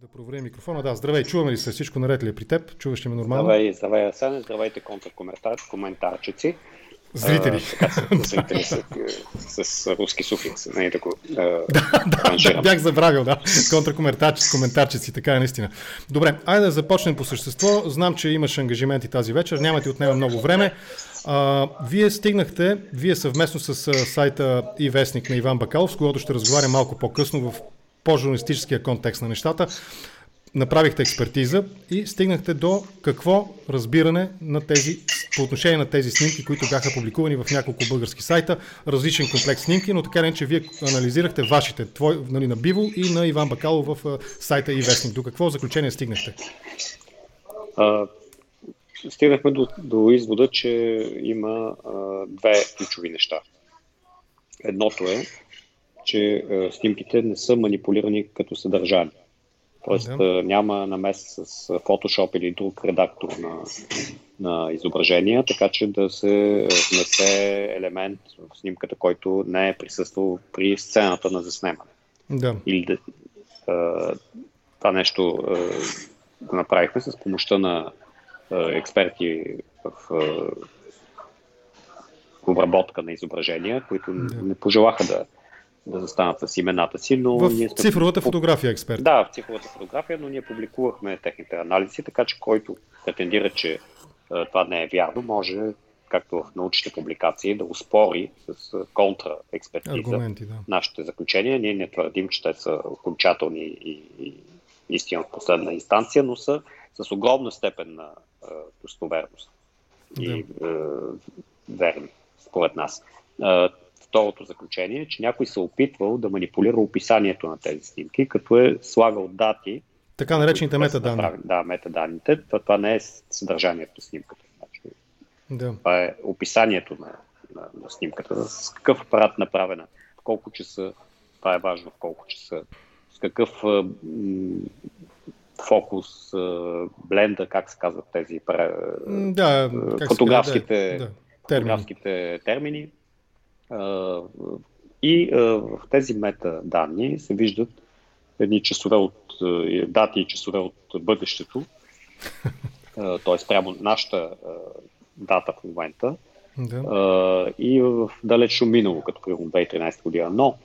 Да проверя микрофона. Да, здравей, чуваме ли се? Всичко наред ли е при теб? Чуваш ли ме нормално? Здравей, здравей, Асен. Здравейте, контракоментарчици. Зрители. А, зрители с, с, руски суфикс. Не да го да, да, да, бях забравил, да. Контракоментарчици, коментарчици, така е наистина. Добре, айде да започнем по същество. Знам, че имаш ангажименти тази вечер. Няма ти отнема много време. А, вие стигнахте, вие съвместно с сайта и вестник на Иван Бакалов, с когото ще разговаря малко по-късно в по-журналистическия контекст на нещата, направихте експертиза и стигнахте до какво разбиране на тези, по отношение на тези снимки, които бяха публикувани в няколко български сайта, различен комплекс снимки, но така не, че вие анализирахте вашите, твой, нали, на Биво и на Иван Бакалов в сайта и Вестник. До какво заключение стигнахте? А, стигнахме до, до извода, че има а, две ключови неща. Едното е, че а, снимките не са манипулирани като съдържание. Тоест да. няма намес с Photoshop или друг редактор на, на изображения, така че да се внесе елемент в снимката, който не е присъствал при сцената на заснемане. Да. Или да, а, това нещо а, го направихме с помощта на а, експерти в а, обработка на изображения, които да. не пожелаха да да застанат с имената си, но... В ние сме... цифровата фотография експерт. Да, в цифровата фотография, но ние публикувахме техните анализи, така че който претендира, че това не е вярно, може, както в научните публикации, да успори с контраекспертиза да. нашите заключения. Ние не твърдим, че те са окончателни и, и истина в последна инстанция, но са с огромна степен на а, достоверност да. и а, верни, според нас. Второто заключение, че някой се е опитвал да манипулира описанието на тези снимки, като е слагал дати. Така наречените метаданни. Да, метаданните. Това, това не е съдържанието на снимката. Значи, да. Това е описанието на, на, на снимката. С какъв апарат направена, в колко часа, това е важно, в колко часа, с какъв м- фокус, бленда, как се казват тези да, фотографските, да, да. Термини. фотографските термини и в тези метаданни се виждат едни часове от дати и часове от бъдещето, т.е. прямо нашата дата в момента да. и в далечно минало, като примерно 2013 година. Но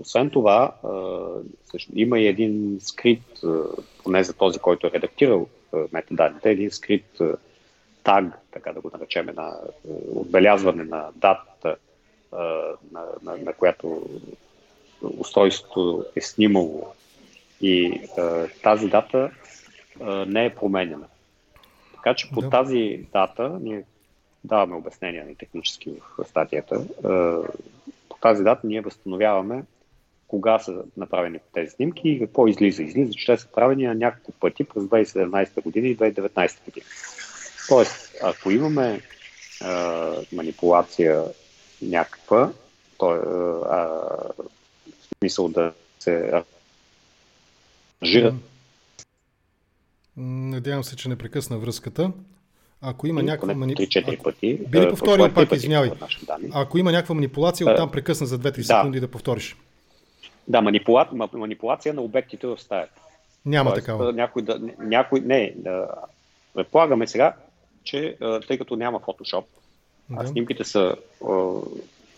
освен това, има и един скрит, поне за този, който е редактирал метаданните, един скрит таг, така да го наречем, на е, отбелязване на датата, е, на, на, на която устройството е снимало и е, тази дата не е променена. Така че по да. тази дата ние даваме обяснения на технически в статията. По тази дата ние възстановяваме кога са направени тези снимки и какво излиза. Излиза, че те са правени на няколко пъти през 2017 година и 2019 година. Тоест, ако имаме а, манипулация някаква, то, а, в смисъл да се ангажира. Надявам се, че не прекъсна връзката. Ако има някаква манипулация. пъти. Би ли повторил пак, извинявай. Ако има някаква манипулация, оттам прекъсна за 2-3 секунди да, да повториш. Да, манипула... манипулация на обектите в стаята. Няма Тоест, такава. Някой да, някой, не, да, предполагаме сега, че тъй като няма Photoshop, да. а снимките са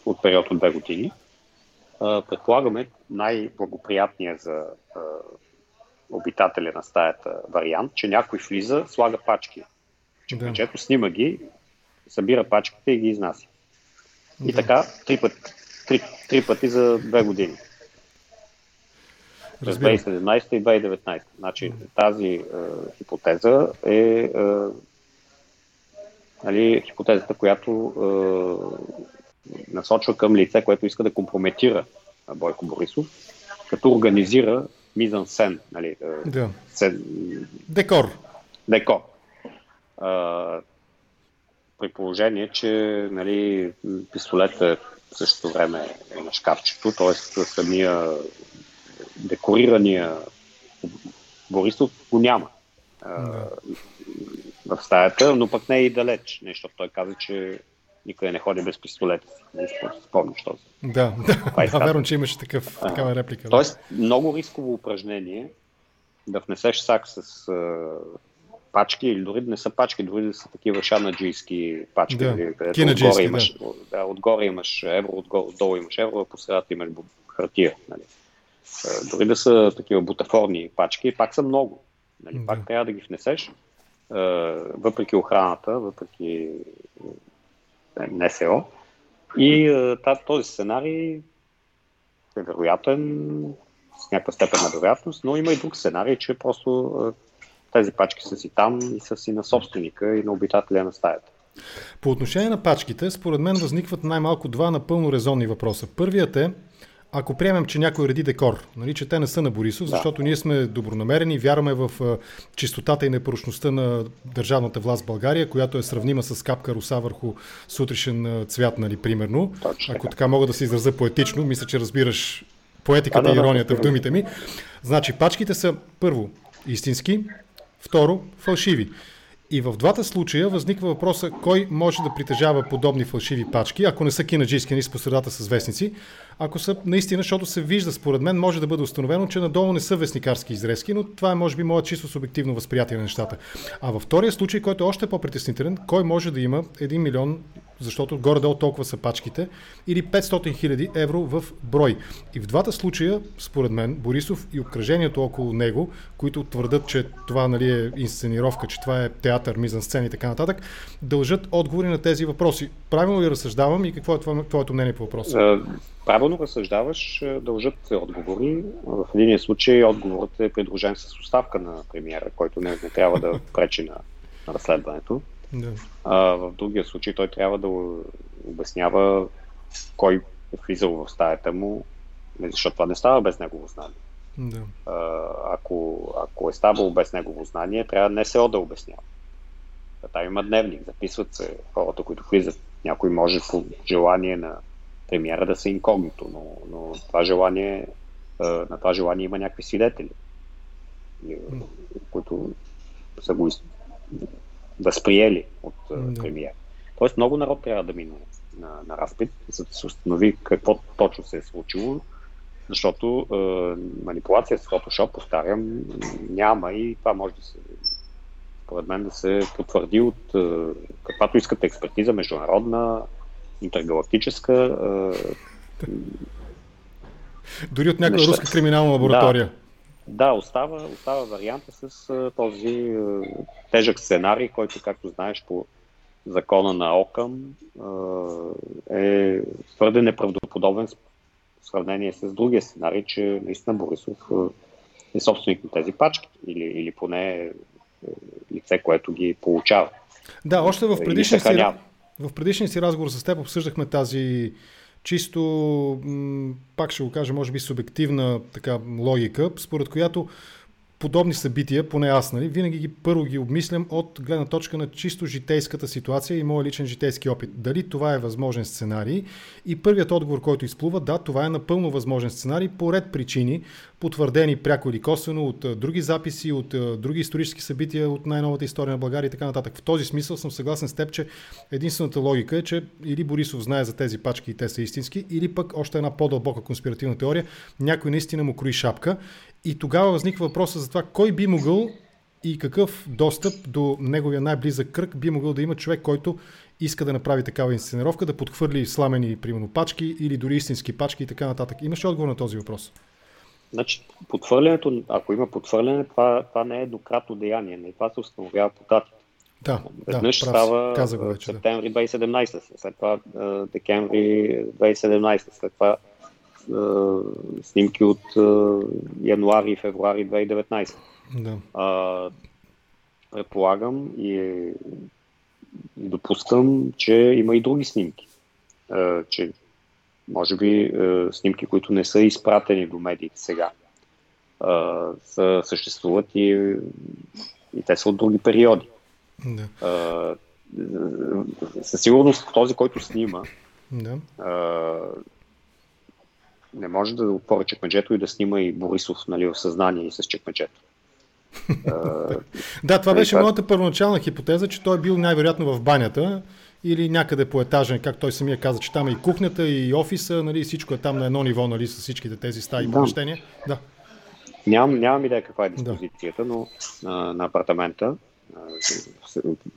от период от две години, предполагаме най-благоприятния за обитателя на стаята вариант, че някой влиза, слага пачки. Че да. Печето снима ги, събира пачките и ги изнася. Да. И така три пъти, три, три пъти за две години. През 2017 и 2019. Значи тази е, хипотеза е, е нали, хипотезата, която е, насочва към лице, което иска да компрометира Бойко Борисов, като организира мизан сен. Нали, е, да. сен... Декор. Декор. Е, при положение, че нали, пистолетът в същото време е на шкафчето, т.е. самия декорирания Борисов го няма. Да в стаята, но пък не е и далеч. Нещо, той каза, че никъде не ходи без пистолет. Не спомняш този. Да, да, да верно, че имаше такъв, такава реплика. Тоест, да. много рисково упражнение да внесеш сак с пачки, или дори да не са пачки, дори да са такива шанаджийски пачки. Да, нали, отгоре, имаш, да. Да, отгоре имаш евро, отгоре, отдолу имаш евро, а по средата имаш хартия. Нали. Дори да са такива бутафорни пачки, пак са много. Нали. Да. Пак трябва да ги внесеш, въпреки охраната, въпреки НСО. И този сценарий е вероятен с някаква степен на вероятност, но има и друг сценарий, че просто тези пачки са си там и са си на собственика и на обитателя на стаята. По отношение на пачките, според мен възникват най-малко два напълно резонни въпроса. Първият е, ако приемем, че някой реди декор, нали, че те не са на Борисов, да. защото ние сме добронамерени, вярваме в чистотата и непоръчността на държавната власт в България, която е сравнима с капка руса върху сутрешен цвят, нали, примерно. Точно. Ако така мога да се изразя поетично, мисля, че разбираш поетиката и иронията в думите ми. Значи, пачките са първо истински, Второ, фалшиви. И в двата случая възниква въпроса кой може да притежава подобни фалшиви пачки, ако не са кинаджийски, ни с посредата с вестници, ако са наистина, защото се вижда, според мен, може да бъде установено, че надолу не са вестникарски изрезки, но това е, може би, моят чисто субективно възприятие на нещата. А във втория случай, който е още по-притеснителен, кой може да има 1 милион защото горе-долу толкова са пачките, или 500 хиляди евро в брой. И в двата случая, според мен, Борисов и обкръжението около него, които твърдат, че това нали, е инсценировка, че това е театър, мизан сцени и така нататък, дължат отговори на тези въпроси. Правилно ли разсъждавам и какво е твоето мнение по въпроса? Е, правилно разсъждаваш, е, дължат отговори. В един случай отговорът е придружен с оставка на премиера, който не, не трябва да пречи на разследването. Да. А, в другия случай той трябва да обяснява кой е влизал в стаята му, защото това не става без негово знание. Да. А, ако, ако е ставало без негово знание, трябва не се да обяснява. Там има дневник, записват се хората, които влизат. Някой може по желание на премиера да са инкогнито, но, но това желание, на това желание има някакви свидетели, които са го възприели от да. премиер. Тоест много народ трябва да мине на, на разпит, за да се установи какво точно се е случило, защото е, манипулация с Photoshop, повтарям, няма и това може да се, според мен, да се потвърди от е, каквато искате експертиза, международна, интергалактическа. Е, Дори от някаква руска криминална лаборатория. Да, остава, остава варианта с а, този а, тежък сценарий, който, както знаеш, по закона на Окъм е твърде неправдоподобен в сравнение с другия сценарий, че наистина Борисов е собственик на тези пачки или, или поне е лице, което ги получава. Да, още в предишния, си, в предишния си разговор с теб обсъждахме тази чисто, пак ще го кажа, може би субективна така логика, според която подобни събития, поне аз, нали, винаги ги първо ги обмислям от гледна точка на чисто житейската ситуация и моят личен житейски опит. Дали това е възможен сценарий? И първият отговор, който изплува, да, това е напълно възможен сценарий по ред причини, потвърдени пряко или косвено от други записи, от други исторически събития от най-новата история на България и така нататък. В този смисъл съм съгласен с теб, че единствената логика е, че или Борисов знае за тези пачки и те са истински, или пък още една по-дълбока конспиративна теория, някой наистина му крои шапка и тогава възниква въпроса за това кой би могъл и какъв достъп до неговия най-близък кръг би могъл да има човек, който иска да направи такава инсценировка, да подхвърли сламени, примерно, пачки или дори истински пачки и така нататък. Имаш ли отговор на този въпрос? Значи, подхвърлянето, ако има подхвърляне, това, това не е дократно деяние. Не, това се установява по датите. Да, Веднъж да, става Каза го вече, септември 2017, след това декември 2017, след това снимки от януари и февруари 2019. Да. А, предполагам и, и допускам, че има и други снимки. А, че може би а, снимки, които не са изпратени до медиите сега, а, са, съществуват и, и те са от други периоди. Да. А, със сигурност този, който снима, да. А, не може да отвори чекмеджето и да снима и Борисов нали, в съзнание и с чекмеджето. да, това беше моята първоначална хипотеза, че той е бил най-вероятно в банята или някъде по етажен, как той самия каза, че там е и кухнята, и офиса, нали, всичко е там на едно ниво, нали, с всичките тези стаи да. помещения. Да. Нямам, нямам идея каква е диспозицията, да. но на, на апартамента,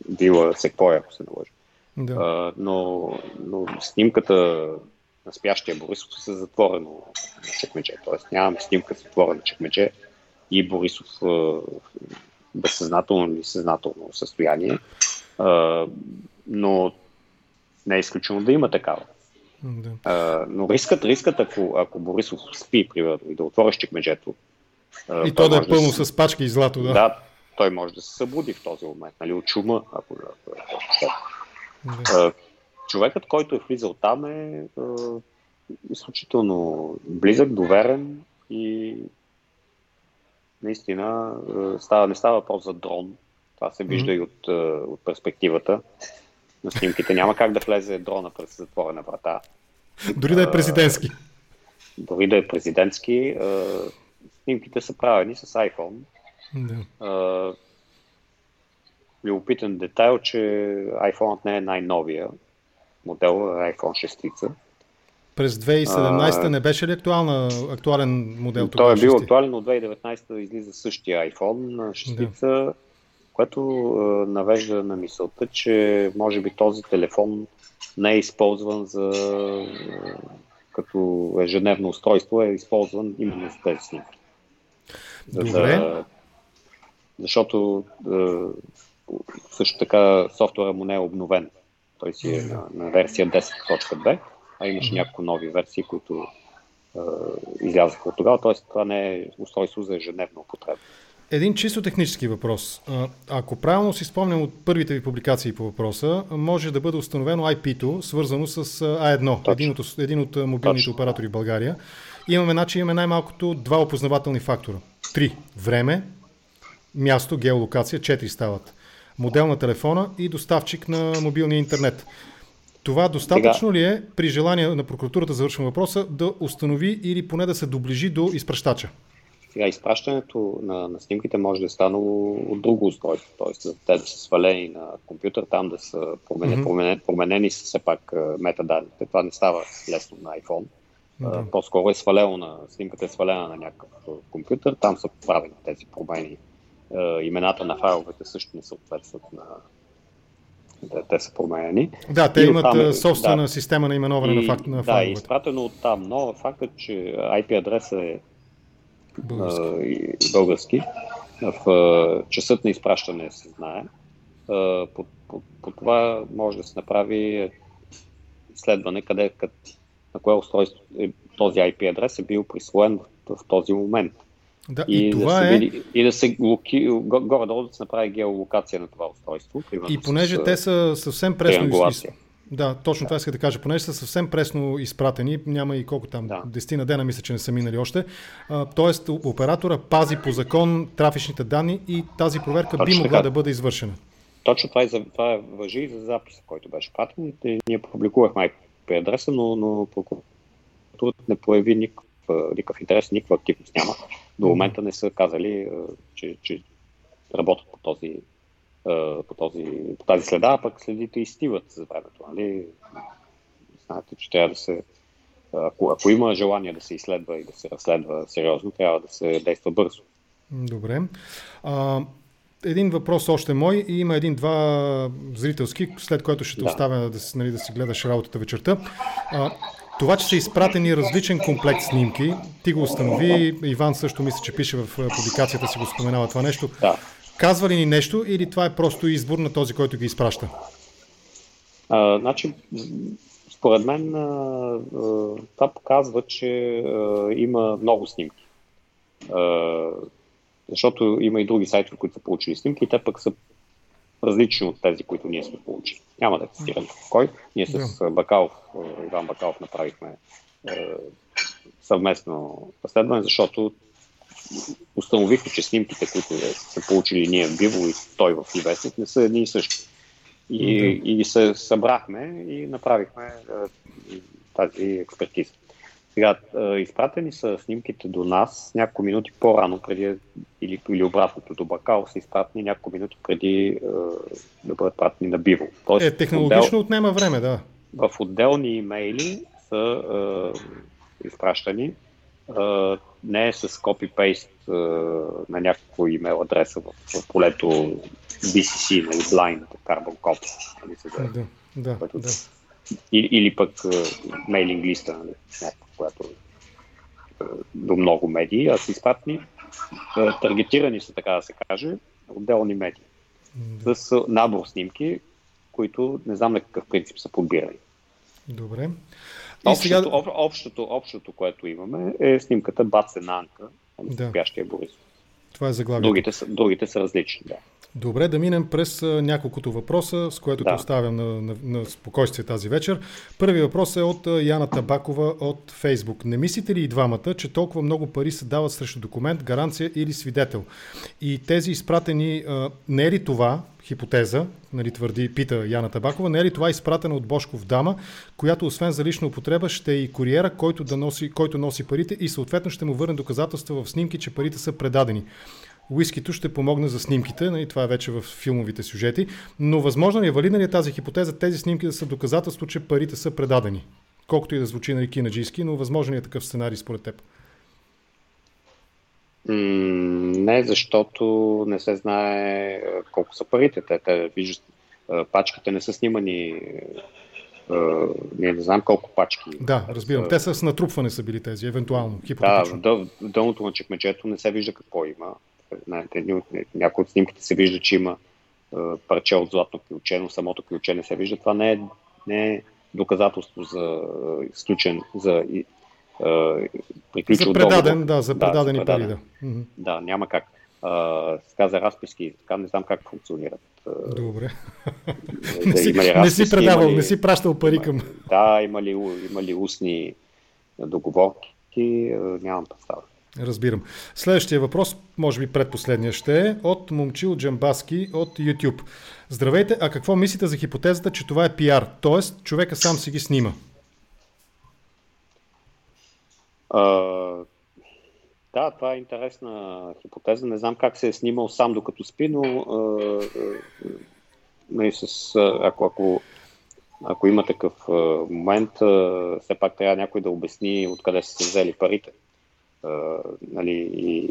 вила Секвоя, ако се наложи. Да. А, но, но снимката на спящия Борисов е затворено чекмедже. Тоест нямам снимка с затворено чекмедже и Борисов в безсъзнателно или съзнателно състояние. Но не е изключено да има такава. Да. А, но рискът, рискът ако, ако Борисов спи, примерно, и да отвориш чекмеджето. И то да е пълно да с пачки и злато, да. Да, той може да се събуди в този момент, нали, от чума, ако, ако е да. Човекът, който е влизал там е, е изключително близък, доверен и наистина става, не става въпрос за дрон. Това се вижда mm-hmm. и от, от перспективата на снимките. Няма как да влезе дрона през затворена врата. Дори да е президентски. Дори да е президентски. Снимките са правени с iPhone. Да. Любопитен детайл, че iPhone не е най-новия модел, iPhone 6. През 2017 а, не беше ли актуална, актуален модел? Той е бил актуален, но 2019 излиза същия iPhone 6, да. което а, навежда на мисълта, че може би този телефон не е използван за като ежедневно устройство, е използван именно за тези снимки. Добре. За, защото също така софтуера му не е обновен. Той си е на, на версия 10.2 а имаше няколко нови версии, които е, излязаха от тогава, т.е. това не е устройство за ежедневна употреба. Един чисто технически въпрос. Ако правилно си спомням от първите ви публикации по въпроса, може да бъде установено IP-то, свързано с A1, един от, един от мобилните Точно. оператори в България. Имаме, значи, имаме най-малкото два опознавателни фактора. Три. Време, място, геолокация, четири стават. Модел на телефона и доставчик на мобилния интернет. Това достатъчно ли е при желание на прокуратурата, завършвам въпроса, да установи или поне да се доближи до изпращача? Сега изпращането на, на снимките може да е станало от друго устройство, т.е. те да са свалени на компютър, там да са променени, mm-hmm. променени, променени са все пак метаданните. Това не става лесно на iPhone. Mm-hmm. По-скоро е свалено на, снимката е свалена на някакъв компютър, там са правени тези промени. Имената на файловете също не съответстват на, те, те са променени. Да, те и имат оттам, е- собствена да, система на именоване и, на, факт, на файловете. Да, изпратено от там, но фактът, че IP адреса е български, а, български в а, часът на изпращане се знае. А, по, по, по това може да се направи изследване къде, къде на кое устройство е, този IP адрес е бил присвоен в, в този момент. Да, и, и, това да се е... и да се локи, горе-долу да се направи геолокация на това устройство. И понеже с, те са съвсем пресно из... Да, точно да. това иска да кажа. Понеже са съвсем пресно изпратени, няма и колко там, да. 10 на дена мисля, че не са минали още. А, тоест, оператора пази по закон трафичните данни и тази проверка Точно би могла така. да бъде извършена. Точно това, е, това е въжи и за записа, който беше пратен. Ние публикувахме IP адреса, но, но прокуратурата не прояви никакъв, никакъв интерес, никаква активност няма до момента не са казали, че, че работят по, този, по, този, по тази следа, а пък следите изтиват за времето. Нали? Знаете, че трябва да се. Ако, ако има желание да се изследва и да се разследва сериозно, трябва да се действа бързо. Добре. А, един въпрос още мой и има един-два зрителски, след което ще те да. оставя да, нали, да си гледаш работата вечерта. А, това, че са изпратени различен комплект снимки, ти го установи, Иван също мисля, че пише в публикацията си го споменава това нещо. Да. Казва ли ни нещо или това е просто избор на този, който ги изпраща? А, значи, според мен а, а, това показва, че а, има много снимки. А, защото има и други сайтове, които са получили снимки и те пък са различни от тези, които ние сме получили. Няма да цитирам кой. Ние с. Бакалов, Иван Бакалов направихме е, съвместно разследване, защото установихме, че снимките, които са получили ние в Биво и той в Ивесник, не са едни и същи. И, да. и се събрахме и направихме е, тази експертиза. Сега, изпратени са снимките до нас няколко минути по-рано, преди или, или обратното до бакал са изпратени няколко минути преди е, да бъдат пратени на биво. Тоест, е, технологично отдел, отнема време, да. В отделни имейли са е, изпращани е, не е с копипейст е, на някакво имейл адреса в, в полето BCC, нали, blind carbon copy. Нали, да, да, да. Или, или пък мейлинг листа, нали, някаква, която до много медии, а са изпратени е, таргетирани са, така да се каже, отделни медии. Да. С набор снимки, които не знам на какъв принцип са подбирани. Добре. И общото, сега... об, общото, общото, което имаме, е снимката Баце Нанка, да. спящия Борисов. Това е заглавието. Другите са, другите са различни, да. Добре, да минем през няколкото въпроса, с което да. те оставям на, на, на спокойствие тази вечер. Първи въпрос е от Яна Табакова от Фейсбук. Не мислите ли и двамата, че толкова много пари се дават срещу документ, гаранция или свидетел? И тези изпратени, не е ли това, хипотеза, нали, твърди, пита Яна Табакова, не е ли това изпратена от Бошков дама, която освен за лична употреба ще е и куриера, който, да носи, който носи парите и съответно ще му върне доказателства в снимки, че парите са предадени. Уискито ще помогне за снимките, нали, това е вече в филмовите сюжети, но възможно ли е, валидна ли е тази хипотеза, тези снимки да са доказателство, че парите са предадени? Колкото и да звучи на кинаджийски, но възможно ли е такъв сценарий според теб? не, защото не се знае колко са парите. Те, те виждат, пачките не са снимани ние не знам колко пачки. Да, разбирам. Те са с натрупване са били тези, евентуално, хипотетично. Да, в дълното на чекмеджето не се вижда какво има. Някои от снимките се вижда, че има парче от златно ключе, но самото ключе не се вижда. Това не е, не е доказателство за изключен, за приключил За предаден, договор. да, за предадени да, пари, да. Да, няма как. Uh, сега за разписки, така не знам как функционират. Добре. Да, не, си, не си предавал, ли, не си пращал пари към... Да, има ли, има ли устни договорки, нямам представа. Разбирам. Следващия въпрос, може би предпоследния ще е от Момчил Джамбаски от YouTube. Здравейте, а какво мислите за хипотезата, че това е пиар? Тоест, човека сам си ги снима? А, да, това е интересна хипотеза. Не знам как се е снимал сам докато спи, но а, а, с, ако, ако, ако има такъв момент, все пак трябва някой да обясни откъде са се взели парите нали, и,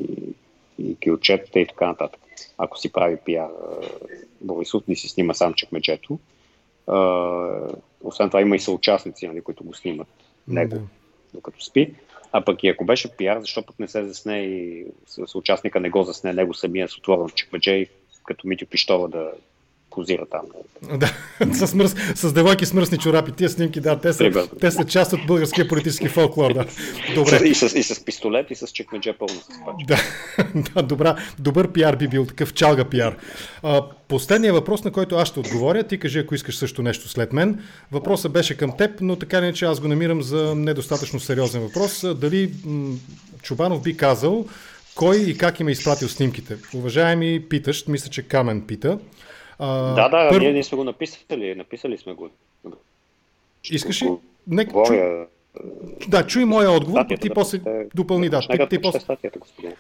и килчетата и така нататък. Ако си прави пиар, Борисов не си снима сам чекмеджето. освен това има и съучастници, нали, които го снимат него, докато спи. А пък и ако беше пиар, защо пък не се засне и съучастника не го засне него самия с отворен чекмедже и като Митю Пищова да позира там. Да, с, мръс, с девойки с мръсни чорапи. Тия снимки, да, те са, те са част от българския политически фолклор. Да. Добре. И, с, и с пистолет, и с чекмедже пълно с пачка. Да, да добра, добър пиар би бил, такъв чалга пиар. А, последният въпрос, на който аз ще отговоря, ти кажи, ако искаш също нещо след мен. Въпросът беше към теб, но така не, че аз го намирам за недостатъчно сериозен въпрос. Дали м- Чубанов би казал, кой и как им е изпратил снимките? Уважаеми питащ, мисля, че Камен пита. А, да, да, първо... ние, ние сме го написали, написали сме го. Искаш ли? Нека чу... Да, чуй моя отговор, ти да после допълни да. Ти, ти после... Статията, господин.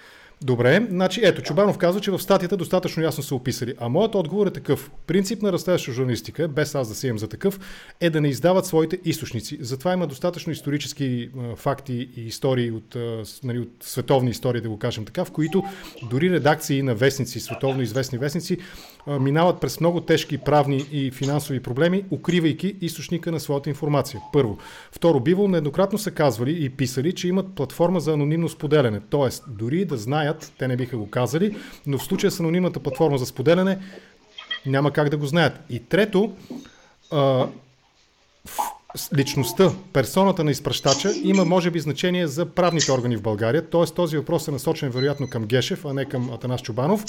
Добре, значи ето, Чубанов казва, че в статията достатъчно ясно са описали. А моят отговор е такъв. Принцип на разследваща журналистика, без аз да се имам за такъв, е да не издават своите източници. Затова има достатъчно исторически а, факти и истории от, а, нали, от световни истории, да го кажем така, в които дори редакции на вестници, световно известни вестници, минават през много тежки правни и финансови проблеми, укривайки източника на своята информация. Първо. Второ, Бивол нееднократно са казвали и писали, че имат платформа за анонимно споделяне. Тоест, дори да знаят, те не биха го казали, но в случая с анонимната платформа за споделяне няма как да го знаят. И трето, а, личността, персоната на изпращача има може би значение за правните органи в България, т.е. този въпрос е насочен вероятно към Гешев, а не към Атанас Чубанов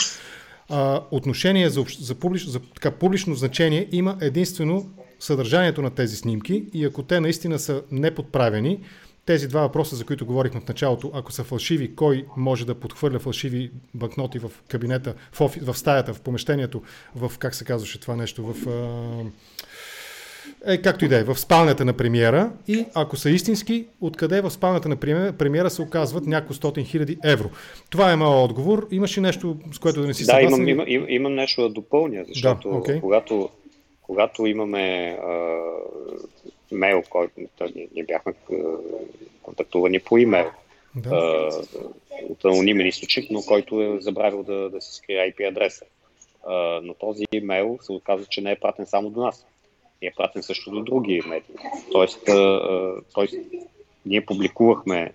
а, отношение за, за, публич, за така, публично значение има единствено съдържанието на тези снимки и ако те наистина са неподправени, тези два въпроса, за които говорихме в началото, ако са фалшиви, кой може да подхвърля фалшиви банкноти в кабинета, в, офи, в стаята, в помещението, в, как се казваше това нещо, в... А, е, както и да е, в спалнята на премиера и ако са истински, откъде в спалнята на премиера се оказват няколко стотин хиляди евро. Това е моят отговор. Имаш ли нещо, с което да не си съгласен? Да, имам, имам, имам, имам нещо да допълня, защото да, okay. когато, когато имаме а, мейл, който ние, ние бяхме а, контактувани по имейл, да. а, от анонимен източник, но който е забравил да, да си скрие IP адреса. А, но този имейл се оказа, че не е пратен само до нас е пратен също до други медии. Тоест, тоест ние публикувахме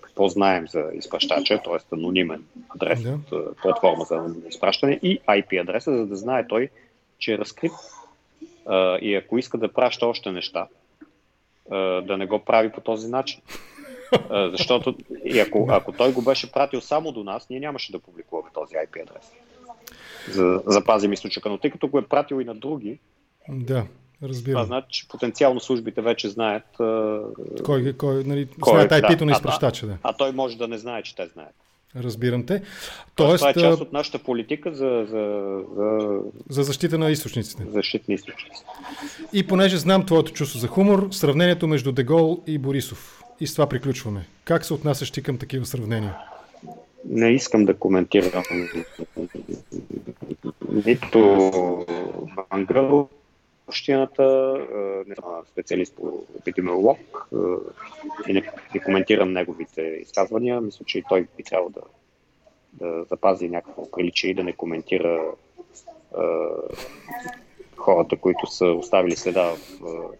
какво знаем за изпращача, т.е. анонимен адрес да. от платформа за изпращане и IP адреса, за да знае той, че е разкрит и ако иска да праща още неща, да не го прави по този начин. Защото и ако, ако той го беше пратил само до нас, ние нямаше да публикуваме този IP адрес. За запазим източника. Но тъй като го е пратил и на други, да, разбирам. Това значи, че потенциално службите вече знаят. Кой, кой, нали, кой знаят IP-то да, на изпращача. Да. А, той може да не знае, че те знаят. Разбирам те. Тоест, това е част от нашата политика за, за, за... за защита на източниците. Защита на източниците. И понеже знам твоето чувство за хумор, сравнението между Дегол и Борисов. И с това приключваме. Как се отнасяш ти към такива сравнения? Не искам да коментирам нито Вангъл, не съм специалист по епидемиолог и не, не коментирам неговите изказвания. Мисля, че и той би трябвало да, да запази някакво приличие и да не коментира е, хората, които са оставили следа в е,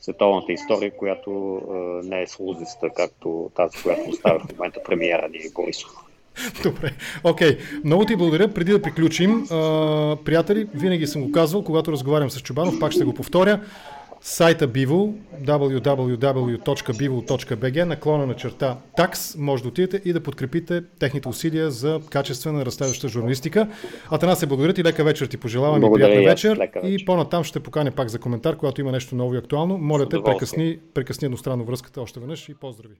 световната история, която е, не е слузиста, както тази, която оставя в момента премиера ни Борисов. Добре, окей. Okay. Много ти благодаря. Преди да приключим, приятели, винаги съм го казвал, когато разговарям с Чубанов, пак ще го повторя. Сайта Bivo, www.bivo.bg, наклона на черта такс, може да отидете и да подкрепите техните усилия за качествена разследваща журналистика. Атана се благодаря ти, лека вечер ти пожелавам и приятна вечер. вечер. И по-натам ще поканя пак за коментар, когато има нещо ново и актуално. Моля те, прекъсни, прекъсни едностранно връзката още веднъж и поздрави.